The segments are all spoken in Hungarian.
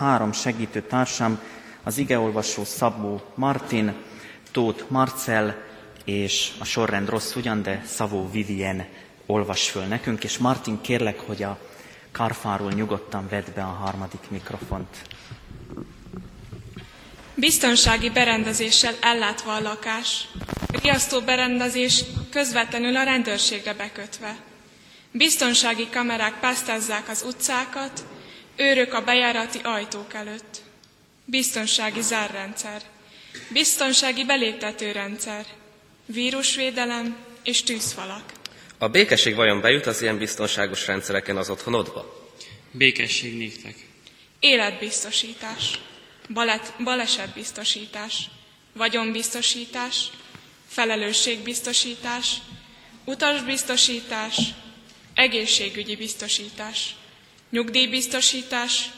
három segítő társam, az igeolvasó Szabó Martin, Tóth Marcel és a sorrend rossz ugyan, de Szavó Vivien olvas föl nekünk, és Martin kérlek, hogy a karfáról nyugodtan vedd be a harmadik mikrofont. Biztonsági berendezéssel ellátva a lakás, riasztó berendezés közvetlenül a rendőrségre bekötve. Biztonsági kamerák pásztázzák az utcákat, őrök a bejárati ajtók előtt. Biztonsági zárrendszer, biztonsági beléptetőrendszer, vírusvédelem és tűzfalak. A békesség vajon bejut az ilyen biztonságos rendszereken az otthonodba? Békesség néktek. Életbiztosítás, balet, balesetbiztosítás, vagyonbiztosítás, felelősségbiztosítás, utasbiztosítás, egészségügyi biztosítás, nyugdíjbiztosítás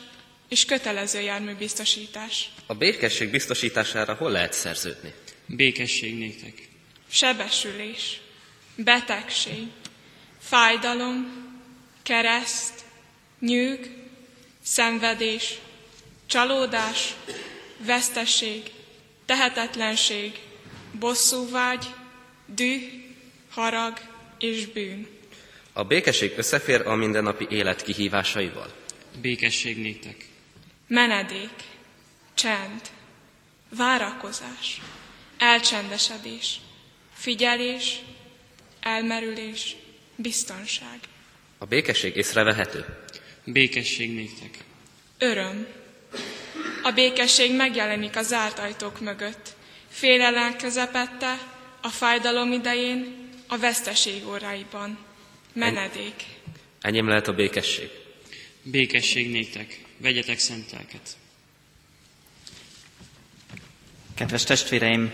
és kötelező járműbiztosítás. A békesség biztosítására hol lehet szerződni? Békesség néktek. Sebesülés, betegség, fájdalom, kereszt, nyűg, szenvedés, csalódás, veszteség, tehetetlenség, bosszúvágy, düh, harag és bűn. A békesség összefér a mindennapi élet kihívásaival? Békesség néktek. Menedék, csend, várakozás, elcsendesedés, figyelés, elmerülés, biztonság, A békesség észrevehető? Békesség néktek. öröm. A békesség megjelenik a zárt ajtók mögött, félelem közepette, a fájdalom idején, a veszteség óráiban. Menedék. Enyém lehet a békesség. Békesség néktek. Vegyetek szentelket. Kedves testvéreim,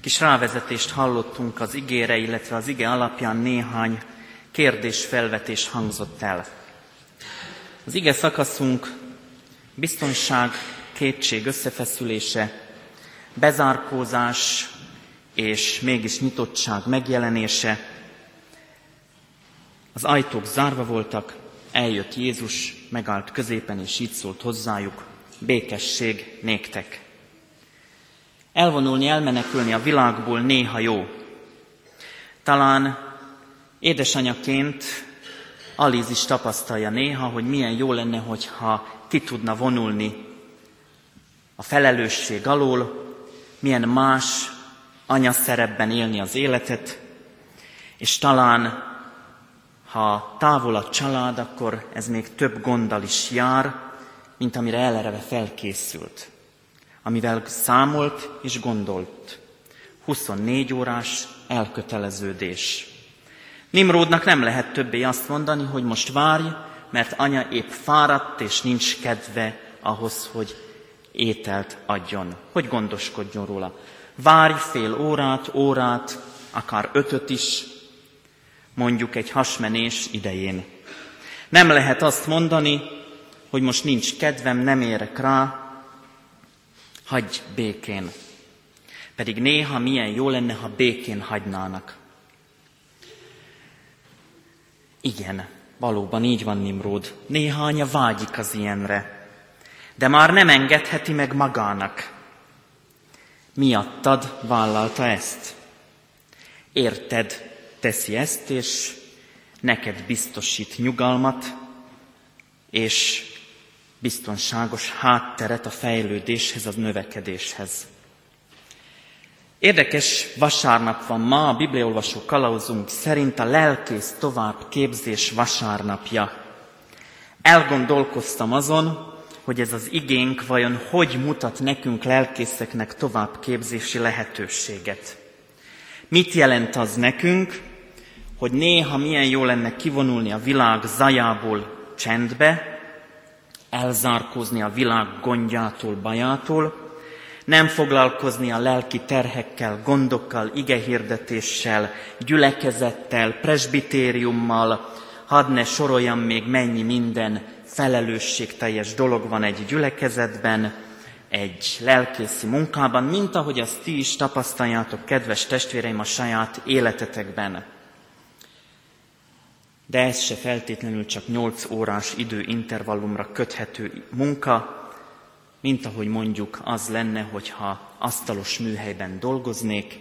kis rávezetést hallottunk az igére, illetve az ige alapján néhány kérdés-felvetés hangzott el. Az ige szakaszunk biztonság, kétség összefeszülése, bezárkózás és mégis nyitottság megjelenése. Az ajtók zárva voltak, eljött Jézus, megállt középen, és így szólt hozzájuk, békesség néktek. Elvonulni, elmenekülni a világból néha jó. Talán édesanyaként Alíz is tapasztalja néha, hogy milyen jó lenne, hogyha ki tudna vonulni a felelősség alól, milyen más anya szerepben élni az életet, és talán, ha távol a család, akkor ez még több gonddal is jár, mint amire eleve felkészült, amivel számolt és gondolt. 24 órás elköteleződés. Nimródnak nem lehet többé azt mondani, hogy most várj, mert anya épp fáradt, és nincs kedve ahhoz, hogy ételt adjon, hogy gondoskodjon róla. Várj fél órát, órát, akár ötöt is, mondjuk egy hasmenés idején. Nem lehet azt mondani, hogy most nincs kedvem, nem érek rá, hagyj békén. Pedig néha milyen jó lenne, ha békén hagynának. Igen, valóban így van Nimród. Néha anya vágyik az ilyenre, de már nem engedheti meg magának. Miattad vállalta ezt. Érted, teszi ezt, és neked biztosít nyugalmat, és biztonságos hátteret a fejlődéshez, a növekedéshez. Érdekes vasárnap van ma, a Bibliaolvasó kalauzunk szerint a lelkész tovább képzés vasárnapja. Elgondolkoztam azon, hogy ez az igénk vajon hogy mutat nekünk lelkészeknek továbbképzési lehetőséget. Mit jelent az nekünk, hogy néha milyen jó lenne kivonulni a világ zajából csendbe, elzárkózni a világ gondjától, bajától, nem foglalkozni a lelki terhekkel, gondokkal, igehirdetéssel, gyülekezettel, presbitériummal, hadd ne soroljam még mennyi minden felelősségteljes dolog van egy gyülekezetben, egy lelkészi munkában, mint ahogy azt ti is tapasztaljátok, kedves testvéreim, a saját életetekben. De ez se feltétlenül csak 8 órás időintervallumra köthető munka, mint ahogy mondjuk az lenne, hogyha asztalos műhelyben dolgoznék,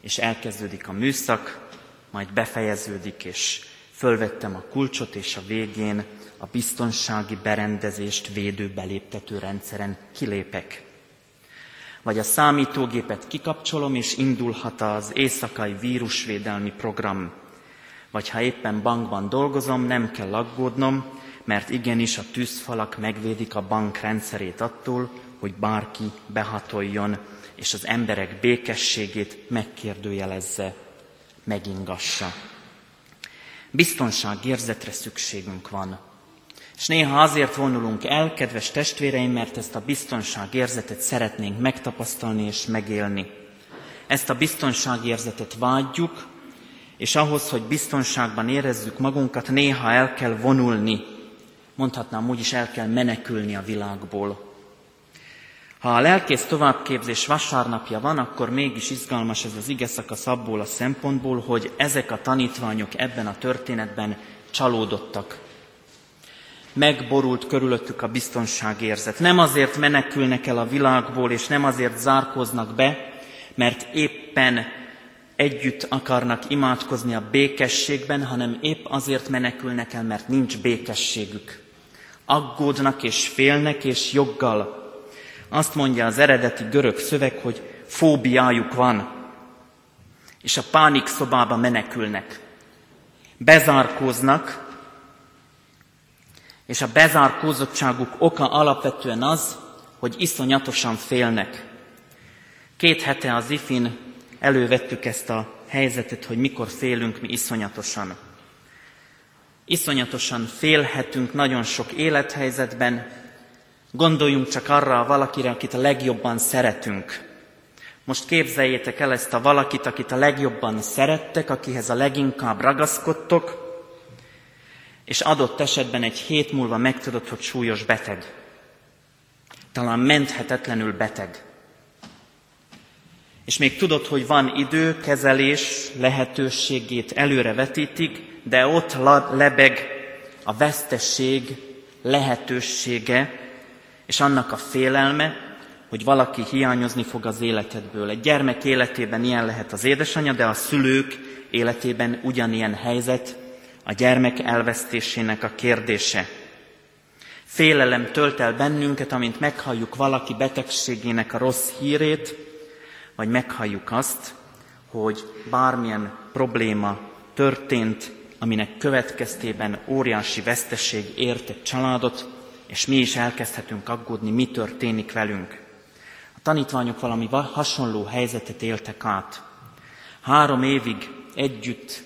és elkezdődik a műszak, majd befejeződik, és fölvettem a kulcsot, és a végén a biztonsági berendezést védő beléptető rendszeren kilépek. Vagy a számítógépet kikapcsolom, és indulhat az éjszakai vírusvédelmi program. Vagy ha éppen bankban dolgozom, nem kell aggódnom, mert igenis a tűzfalak megvédik a bank rendszerét attól, hogy bárki behatoljon, és az emberek békességét megkérdőjelezze, megingassa. Biztonságérzetre szükségünk van. És néha azért vonulunk el, kedves testvéreim, mert ezt a biztonságérzetet szeretnénk megtapasztalni és megélni. Ezt a biztonságérzetet vágyjuk, és ahhoz, hogy biztonságban érezzük magunkat, néha el kell vonulni. Mondhatnám úgy is, el kell menekülni a világból. Ha a lelkész továbbképzés vasárnapja van, akkor mégis izgalmas ez az ige szakasz abból a szempontból, hogy ezek a tanítványok ebben a történetben csalódottak. Megborult körülöttük a biztonságérzet. Nem azért menekülnek el a világból, és nem azért zárkoznak be, mert éppen együtt akarnak imádkozni a békességben, hanem épp azért menekülnek el, mert nincs békességük. Aggódnak és félnek, és joggal azt mondja az eredeti görög szöveg, hogy fóbiájuk van, és a pánik szobába menekülnek. Bezárkóznak, és a bezárkózottságuk oka alapvetően az, hogy iszonyatosan félnek. Két hete az ifin elővettük ezt a helyzetet, hogy mikor félünk mi iszonyatosan. Iszonyatosan félhetünk nagyon sok élethelyzetben, Gondoljunk csak arra a valakire, akit a legjobban szeretünk. Most képzeljétek el ezt a valakit, akit a legjobban szerettek, akihez a leginkább ragaszkodtok, és adott esetben egy hét múlva megtudod, hogy súlyos beteg. Talán menthetetlenül beteg. És még tudod, hogy van idő, kezelés lehetőségét előre vetítik, de ott lebeg a vesztesség lehetősége, és annak a félelme, hogy valaki hiányozni fog az életedből. Egy gyermek életében ilyen lehet az édesanyja, de a szülők életében ugyanilyen helyzet a gyermek elvesztésének a kérdése. Félelem tölt el bennünket, amint meghalljuk valaki betegségének a rossz hírét, vagy meghalljuk azt, hogy bármilyen probléma történt, aminek következtében óriási veszteség ért egy családot, és mi is elkezdhetünk aggódni, mi történik velünk. A tanítványok valami hasonló helyzetet éltek át. Három évig együtt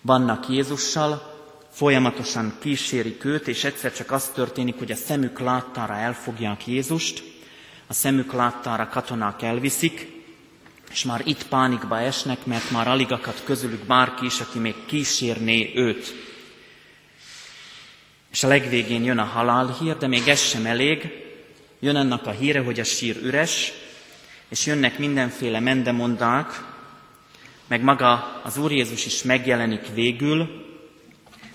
vannak Jézussal, folyamatosan kísérik őt, és egyszer csak az történik, hogy a szemük láttára elfogják Jézust, a szemük láttára katonák elviszik, és már itt pánikba esnek, mert már alig akad közülük bárki is, aki még kísérné őt. És a legvégén jön a halálhír, de még ez sem elég. Jön annak a híre, hogy a sír üres, és jönnek mindenféle mendemondák, meg maga az Úr Jézus is megjelenik végül,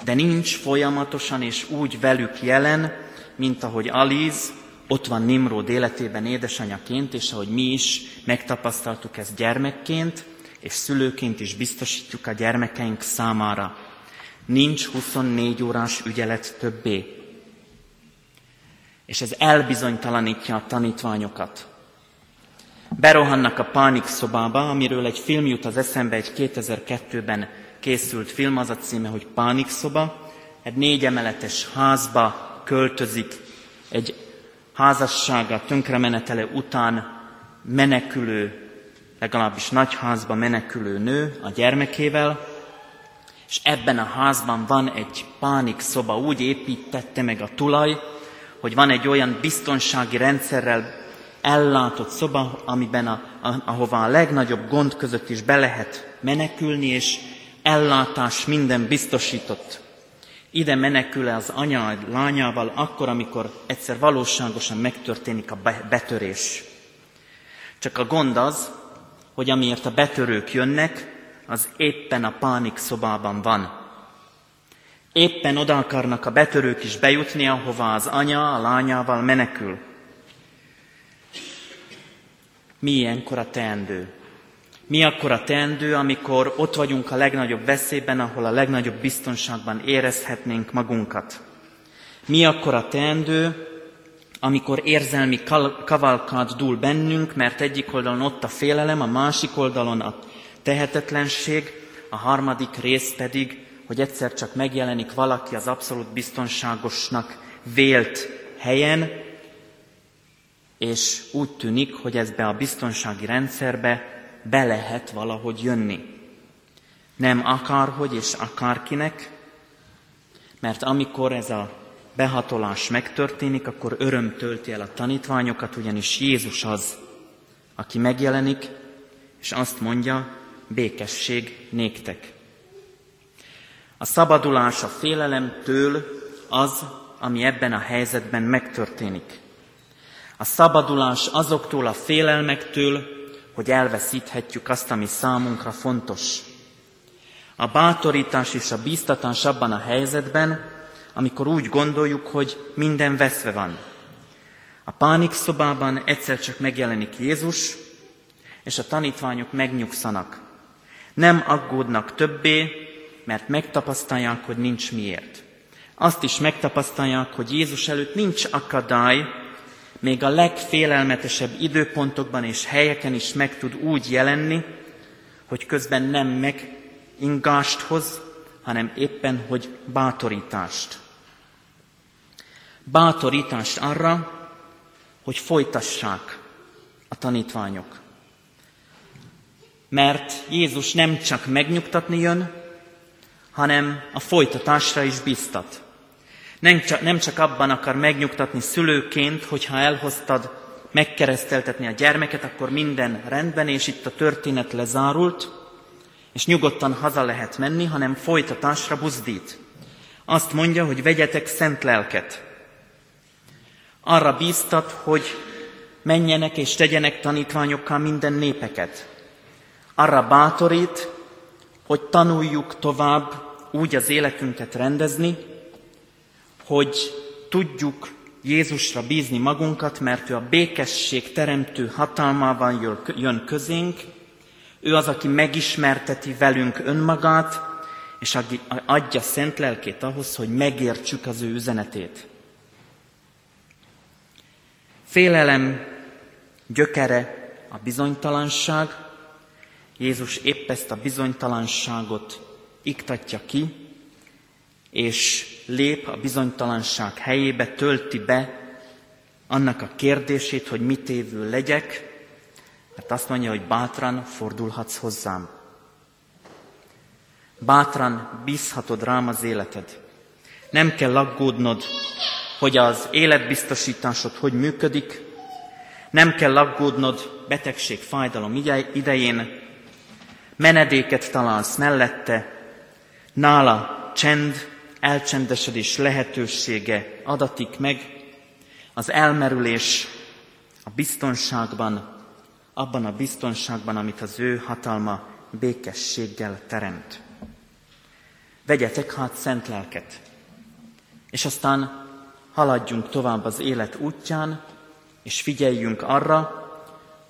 de nincs folyamatosan és úgy velük jelen, mint ahogy Alíz ott van Nimród életében édesanyaként, és ahogy mi is megtapasztaltuk ezt gyermekként, és szülőként is biztosítjuk a gyermekeink számára. Nincs 24 órás ügyelet többé. És ez elbizonytalanítja a tanítványokat. Berohannak a pánik szobába, amiről egy film jut az eszembe, egy 2002-ben készült film, az a címe, hogy Pánik szoba. Egy négy emeletes házba költözik egy házassága tönkremenetele után menekülő, legalábbis nagy házba menekülő nő a gyermekével, és ebben a házban van egy pánik szoba, úgy építette meg a tulaj, hogy van egy olyan biztonsági rendszerrel ellátott szoba, amiben a, a, ahova a legnagyobb gond között is be lehet menekülni, és ellátás minden biztosított. Ide menekül az anya lányával akkor, amikor egyszer valóságosan megtörténik a betörés. Csak a gond az, hogy amiért a betörők jönnek, az éppen a pánik szobában van. Éppen oda akarnak a betörők is bejutni, ahova az anya a lányával menekül. Mi ilyenkor a teendő? Mi akkor a teendő, amikor ott vagyunk a legnagyobb veszélyben, ahol a legnagyobb biztonságban érezhetnénk magunkat? Mi akkor a teendő, amikor érzelmi kavalkád dúl bennünk, mert egyik oldalon ott a félelem, a másik oldalon a tehetetlenség, a harmadik rész pedig, hogy egyszer csak megjelenik valaki az abszolút biztonságosnak vélt helyen, és úgy tűnik, hogy ezbe a biztonsági rendszerbe be lehet valahogy jönni. Nem akárhogy és akárkinek, mert amikor ez a behatolás megtörténik, akkor öröm tölti el a tanítványokat, ugyanis Jézus az, aki megjelenik, és azt mondja, békesség néktek. A szabadulás a félelemtől az, ami ebben a helyzetben megtörténik. A szabadulás azoktól a félelmektől, hogy elveszíthetjük azt, ami számunkra fontos. A bátorítás és a bíztatás abban a helyzetben, amikor úgy gondoljuk, hogy minden veszve van. A pánik szobában egyszer csak megjelenik Jézus, és a tanítványok megnyugszanak. Nem aggódnak többé, mert megtapasztalják, hogy nincs miért. Azt is megtapasztalják, hogy Jézus előtt nincs akadály, még a legfélelmetesebb időpontokban és helyeken is meg tud úgy jelenni, hogy közben nem megingást hoz, hanem éppen, hogy bátorítást. Bátorítást arra, hogy folytassák a tanítványok. Mert Jézus nem csak megnyugtatni jön, hanem a folytatásra is biztat. Nem csak, nem csak abban akar megnyugtatni szülőként, hogyha elhoztad megkereszteltetni a gyermeket, akkor minden rendben, és itt a történet lezárult, és nyugodtan haza lehet menni, hanem folytatásra buzdít. Azt mondja, hogy vegyetek szent lelket. Arra bíztat, hogy menjenek és tegyenek tanítványokkal minden népeket. Arra bátorít, hogy tanuljuk tovább úgy az életünket rendezni, hogy tudjuk Jézusra bízni magunkat, mert ő a békesség teremtő hatalmával jön közénk, ő az, aki megismerteti velünk önmagát, és adja szent lelkét ahhoz, hogy megértsük az ő üzenetét. Félelem gyökere a bizonytalanság. Jézus épp ezt a bizonytalanságot iktatja ki, és lép a bizonytalanság helyébe, tölti be annak a kérdését, hogy mit évül legyek, mert azt mondja, hogy bátran fordulhatsz hozzám. Bátran bízhatod rám az életed. Nem kell aggódnod, hogy az életbiztosításod hogy működik, nem kell aggódnod betegség, fájdalom idején, menedéket találsz mellette, nála csend, elcsendesedés lehetősége adatik meg, az elmerülés a biztonságban, abban a biztonságban, amit az ő hatalma békességgel teremt. Vegyetek hát szent lelket, és aztán haladjunk tovább az élet útján, és figyeljünk arra,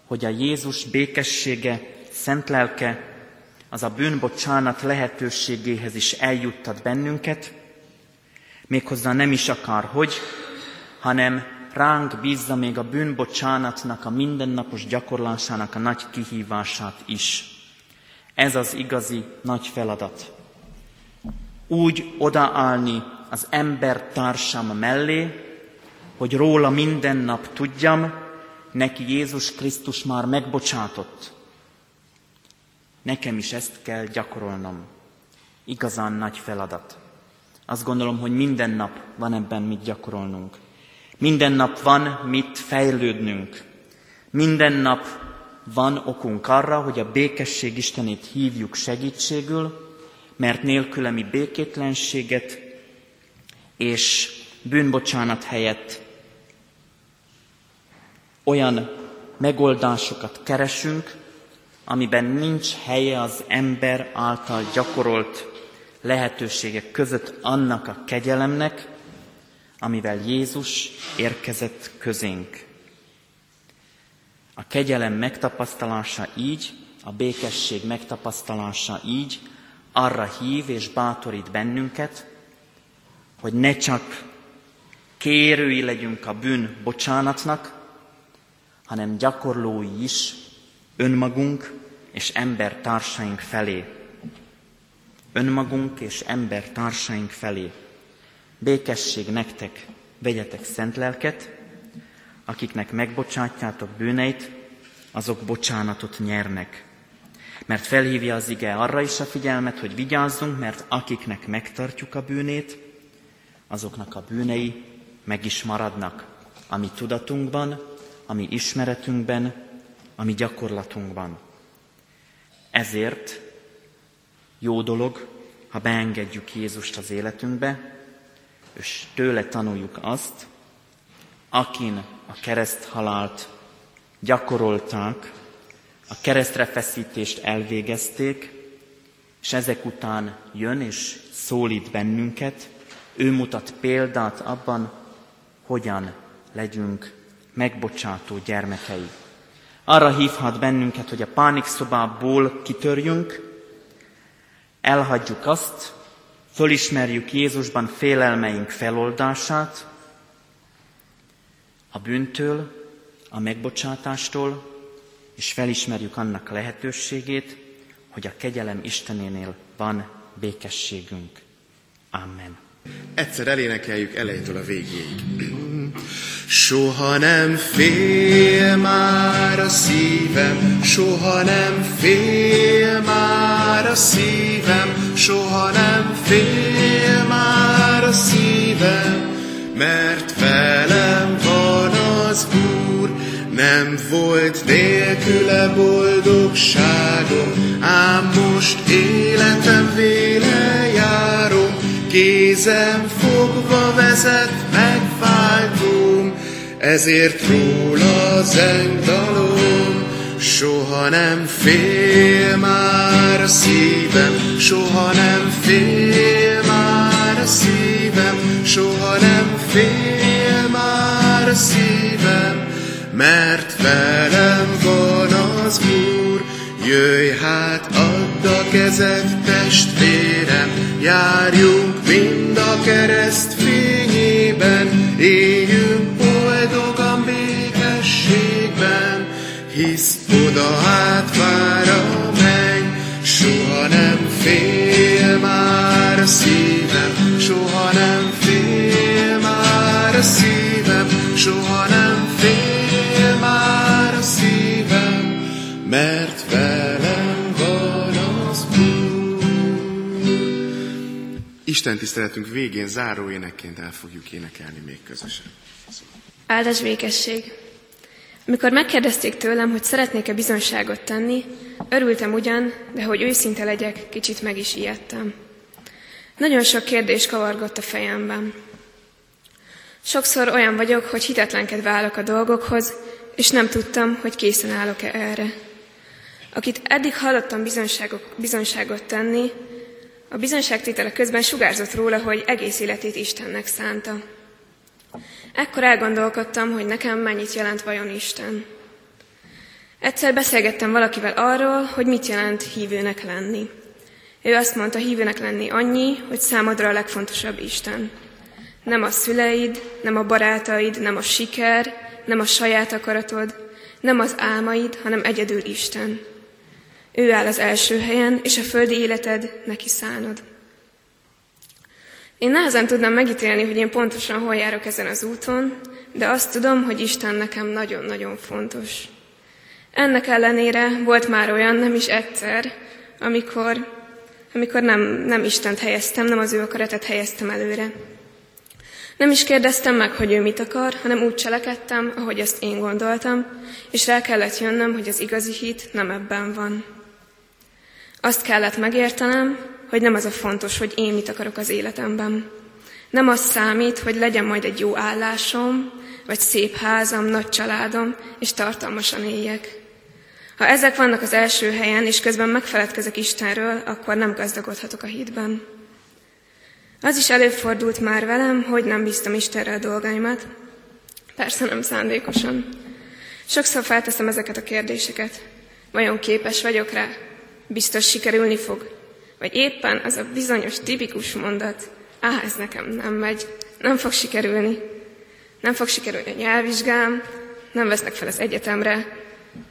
hogy a Jézus békessége, szent lelke, az a bűnbocsánat lehetőségéhez is eljuttat bennünket, méghozzá nem is akar, hogy, hanem ránk bízza még a bűnbocsánatnak, a mindennapos gyakorlásának a nagy kihívását is. Ez az igazi nagy feladat. Úgy odaállni az ember társam mellé, hogy róla minden nap tudjam, neki Jézus Krisztus már megbocsátott. Nekem is ezt kell gyakorolnom. Igazán nagy feladat. Azt gondolom, hogy minden nap van ebben mit gyakorolnunk. Minden nap van mit fejlődnünk. Minden nap van okunk arra, hogy a békesség Istenét hívjuk segítségül, mert nélküle mi békétlenséget és bűnbocsánat helyett olyan megoldásokat keresünk, amiben nincs helye az ember által gyakorolt lehetőségek között annak a kegyelemnek, amivel Jézus érkezett közénk. A kegyelem megtapasztalása így, a békesség megtapasztalása így arra hív és bátorít bennünket, hogy ne csak kérői legyünk a bűn bocsánatnak, hanem gyakorlói is önmagunk és embertársaink felé. Önmagunk és embertársaink felé. Békesség nektek, vegyetek szent lelket, akiknek megbocsátjátok bűneit, azok bocsánatot nyernek. Mert felhívja az ige arra is a figyelmet, hogy vigyázzunk, mert akiknek megtartjuk a bűnét, azoknak a bűnei meg is maradnak, ami tudatunkban, ami ismeretünkben, ami gyakorlatunkban. Ezért jó dolog, ha beengedjük Jézust az életünkbe, és tőle tanuljuk azt, akin a kereszthalált gyakorolták, a keresztre feszítést elvégezték, és ezek után jön és szólít bennünket, ő mutat példát abban, hogyan legyünk megbocsátó gyermekei. Arra hívhat bennünket, hogy a pánikszobából kitörjünk, elhagyjuk azt, fölismerjük Jézusban félelmeink feloldását, a bűntől, a megbocsátástól, és felismerjük annak lehetőségét, hogy a kegyelem Istenénél van békességünk. Amen. Egyszer elénekeljük elejétől a végéig. Soha nem fél már a szívem, soha nem fél már a szívem, soha nem fél már a szívem, mert velem van az Úr, nem volt nélküle boldogságom, ám most életem véle járom, kézem fogva vezet megváltom, ezért róla zengdalom. Soha nem fél már szívem, soha nem fél már szívem, soha nem fél már szívem, mert velem van az Úr. Jöjj hát, add a kezed, testvérem, járjunk mind a kereszt fényében, éljünk a menny, soha nem fél már a szívem, soha nem fél már a szívem, soha nem fél már a szívem, mert velem van az Úr. Isten tiszteletünk végén záró énekként el fogjuk énekelni még közösen. Áldás békesség! Amikor megkérdezték tőlem, hogy szeretnék-e bizonságot tenni, örültem ugyan, de hogy őszinte legyek, kicsit meg is ijedtem. Nagyon sok kérdés kavargott a fejemben. Sokszor olyan vagyok, hogy hitetlenkedve állok a dolgokhoz, és nem tudtam, hogy készen állok-e erre. Akit eddig hallottam bizonságot tenni, a bizonságtétele közben sugárzott róla, hogy egész életét Istennek szánta. Ekkor elgondolkodtam, hogy nekem mennyit jelent vajon Isten. Egyszer beszélgettem valakivel arról, hogy mit jelent hívőnek lenni. Ő azt mondta, hívőnek lenni annyi, hogy számodra a legfontosabb Isten. Nem a szüleid, nem a barátaid, nem a siker, nem a saját akaratod, nem az álmaid, hanem egyedül Isten. Ő áll az első helyen, és a földi életed neki szánod. Én nehezen tudnám megítélni, hogy én pontosan hol járok ezen az úton, de azt tudom, hogy Isten nekem nagyon-nagyon fontos. Ennek ellenére volt már olyan, nem is egyszer, amikor, amikor nem, nem Istent helyeztem, nem az ő akaratát helyeztem előre. Nem is kérdeztem meg, hogy ő mit akar, hanem úgy cselekedtem, ahogy ezt én gondoltam, és rá kellett jönnöm, hogy az igazi hit nem ebben van. Azt kellett megértenem, hogy nem az a fontos, hogy én mit akarok az életemben. Nem az számít, hogy legyen majd egy jó állásom, vagy szép házam, nagy családom, és tartalmasan éljek. Ha ezek vannak az első helyen, és közben megfeledkezek Istenről, akkor nem gazdagodhatok a hitben. Az is előfordult már velem, hogy nem bíztam Istenre a dolgaimat. Persze nem szándékosan. Sokszor felteszem ezeket a kérdéseket. Vajon képes vagyok rá? Biztos sikerülni fog? Vagy éppen az a bizonyos tipikus mondat, á, ez nekem nem megy, nem fog sikerülni. Nem fog sikerülni a nyelvvizsgám, nem vesznek fel az egyetemre,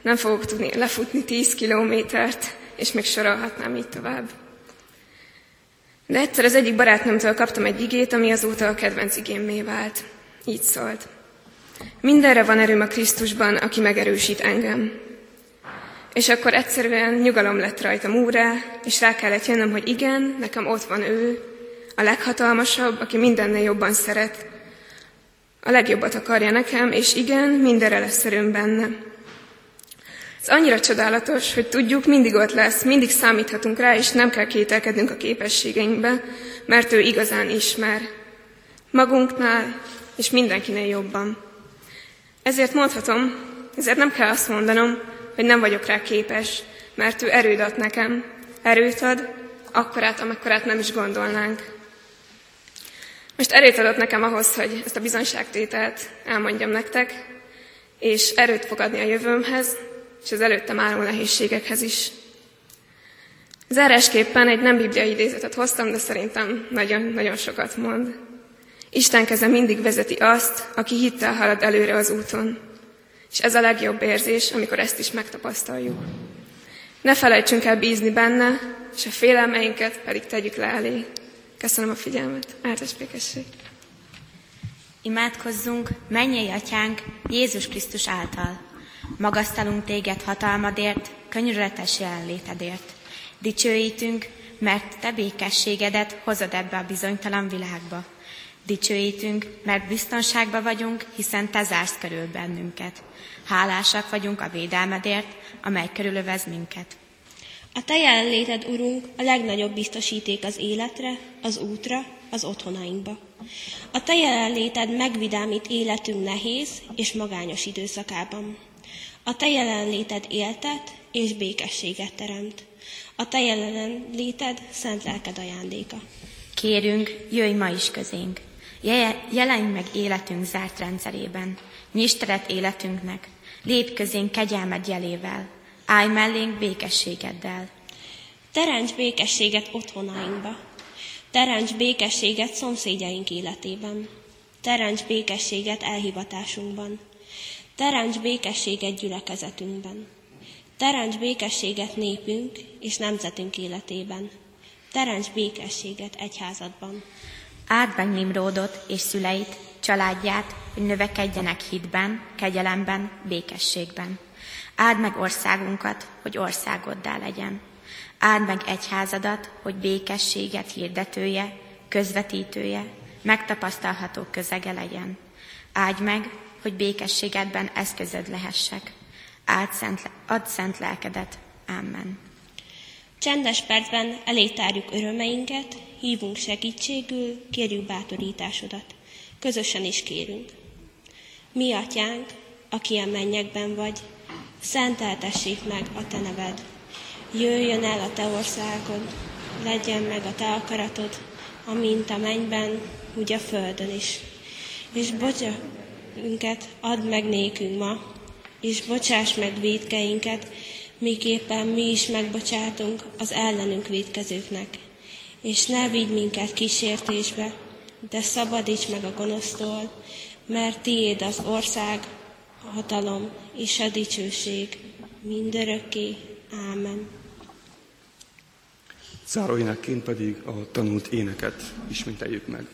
nem fogok tudni lefutni 10 kilométert, és még sorolhatnám így tovább. De egyszer az egyik barátnőmtől kaptam egy igét, ami azóta a kedvenc igémmé vált. Így szólt. Mindenre van erőm a Krisztusban, aki megerősít engem. És akkor egyszerűen nyugalom lett rajtam úrá, és rá kellett jönnöm, hogy igen, nekem ott van ő, a leghatalmasabb, aki mindennél jobban szeret, a legjobbat akarja nekem, és igen, mindenre lesz erőm benne. Ez annyira csodálatos, hogy tudjuk, mindig ott lesz, mindig számíthatunk rá, és nem kell kételkednünk a képességeinkbe, mert ő igazán ismer. Magunknál és mindenkinél jobban. Ezért mondhatom, ezért nem kell azt mondanom, hogy nem vagyok rá képes, mert ő erőt ad nekem. Erőt ad, akkorát, amekkorát nem is gondolnánk. Most erőt adott nekem ahhoz, hogy ezt a bizonyságtételt elmondjam nektek, és erőt fog adni a jövőmhez, és az előttem álló nehézségekhez is. Zárásképpen egy nem bibliai idézetet hoztam, de szerintem nagyon-nagyon sokat mond. Isten keze mindig vezeti azt, aki hittel halad előre az úton. És ez a legjobb érzés, amikor ezt is megtapasztaljuk. Ne felejtsünk el bízni benne, és a félelmeinket pedig tegyük le elé. Köszönöm a figyelmet. Általános békesség. Imádkozzunk, mennyei atyánk, Jézus Krisztus által. Magasztalunk téged hatalmadért, könyörületes jelenlétedért. Dicsőítünk, mert te békességedet hozod ebbe a bizonytalan világba. Dicsőítünk, mert biztonságban vagyunk, hiszen te zársz körül bennünket. Hálásak vagyunk a védelmedért, amely körülövez minket. A Te jelenléted, Urunk, a legnagyobb biztosíték az életre, az útra, az otthonainkba. A Te jelenléted megvidámít életünk nehéz és magányos időszakában. A Te jelenléted éltet és békességet teremt. A Te jelenléted szent lelked ajándéka. Kérünk, jöjj ma is közénk. Jelenj meg életünk zárt rendszerében. Nyisd teret életünknek. Lépj közénk kegyelmed jelével. Állj mellénk békességeddel. Teremts békességet otthonainkba. Teremts békességet szomszédjaink életében. Teremts békességet elhivatásunkban. Teremts békességet gyülekezetünkben. Teremts békességet népünk és nemzetünk életében. Teremts békességet egyházadban. Áld meg Nimródot és szüleit, családját, hogy növekedjenek hitben, kegyelemben, békességben. Áld meg országunkat, hogy országoddá legyen. Áld meg egyházadat, hogy békességet hirdetője, közvetítője, megtapasztalható közege legyen. Áldj meg, hogy békességedben eszközöd lehessek. Áld szent, add szent lelkedet. Amen. Csendes percben elé tárjuk örömeinket, hívunk segítségül, kérjük bátorításodat. Közösen is kérünk. Mi, atyánk, aki a mennyekben vagy, szenteltessék meg a te neved. Jöjjön el a te országod, legyen meg a te akaratod, amint a mennyben, úgy a földön is. És bocsánat, add meg nékünk ma, és bocsáss meg védkeinket, miképpen mi is megbocsátunk az ellenünk védkezőknek. És ne vigy minket kísértésbe, de szabadíts meg a gonosztól, mert tiéd az ország, a hatalom és a dicsőség mindörökké. Ámen. Záróénekként pedig a tanult éneket ismételjük meg.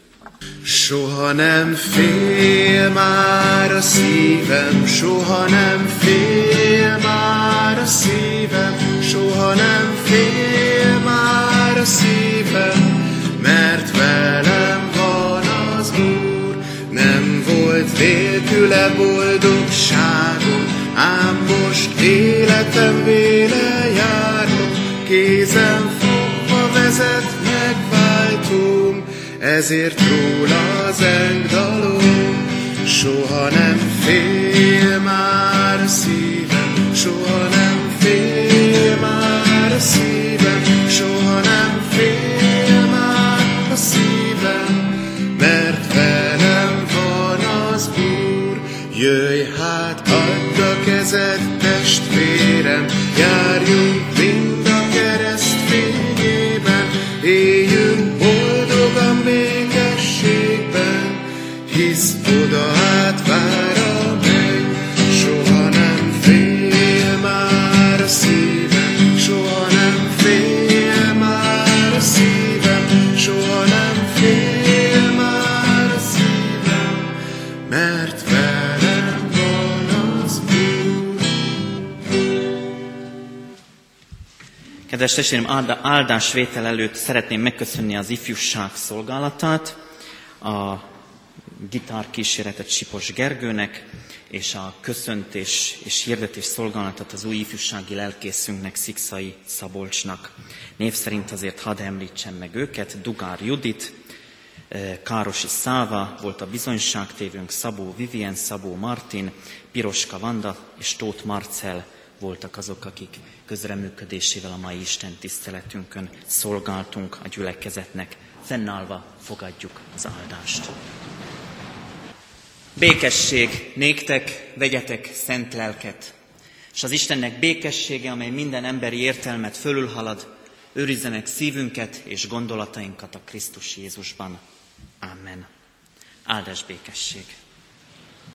Soha nem fél már a szívem, soha nem fél már a szívem, soha nem fél már a szívem, mert velem van az Úr. Nem volt nélküle boldogságom, ám most életem véle járok, kézem fogva vezet ezért róla zeng dalom. Soha nem fél már a testvérem, áldásvétel előtt szeretném megköszönni az ifjúság szolgálatát, a gitárkíséretet Sipos Gergőnek, és a köszöntés és hirdetés szolgálatot az új ifjúsági lelkészünknek, Szikszai Szabolcsnak. Név szerint azért hadd említsem meg őket, Dugár Judit, eh, Károsi Száva volt a bizonyságtévőnk, Szabó Vivien, Szabó Martin, Piroska Vanda és Tóth Marcel voltak azok, akik közreműködésével a mai Isten tiszteletünkön szolgáltunk a gyülekezetnek. Fennállva fogadjuk az áldást. Békesség néktek, vegyetek szent lelket, és az Istennek békessége, amely minden emberi értelmet fölülhalad, őrizze meg szívünket és gondolatainkat a Krisztus Jézusban. Amen. Áldás békesség!